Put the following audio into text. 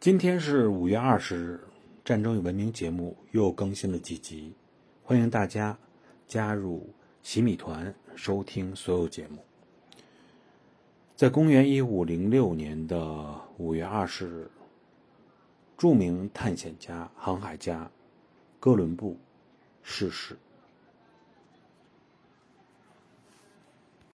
今天是五月二十日战争与文明节目又更新了几集。欢迎大家加入洗米团收听所有节目。在公元一五零六年的五月二十日著名探险家航海家哥伦布逝世。